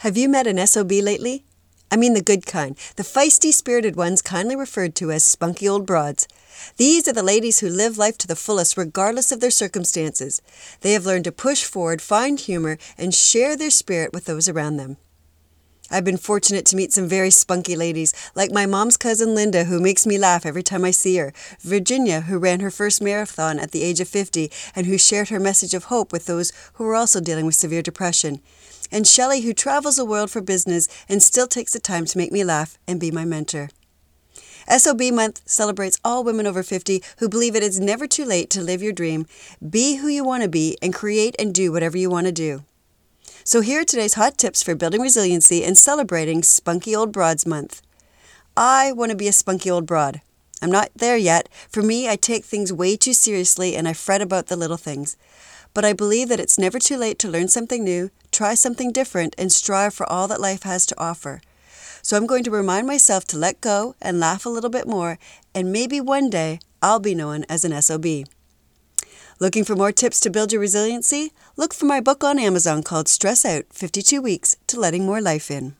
Have you met an SOB lately? I mean the good kind, the feisty spirited ones kindly referred to as spunky old broads. These are the ladies who live life to the fullest regardless of their circumstances. They have learned to push forward, find humor, and share their spirit with those around them. I've been fortunate to meet some very spunky ladies, like my mom's cousin Linda, who makes me laugh every time I see her, Virginia, who ran her first marathon at the age of 50 and who shared her message of hope with those who are also dealing with severe depression, and Shelley, who travels the world for business and still takes the time to make me laugh and be my mentor. SOB Month celebrates all women over 50 who believe it is never too late to live your dream, be who you want to be, and create and do whatever you want to do. So, here are today's hot tips for building resiliency and celebrating Spunky Old Broads Month. I want to be a spunky old broad. I'm not there yet. For me, I take things way too seriously and I fret about the little things. But I believe that it's never too late to learn something new, try something different, and strive for all that life has to offer. So I'm going to remind myself to let go and laugh a little bit more, and maybe one day I'll be known as an SOB. Looking for more tips to build your resiliency? Look for my book on Amazon called Stress Out 52 Weeks to Letting More Life In.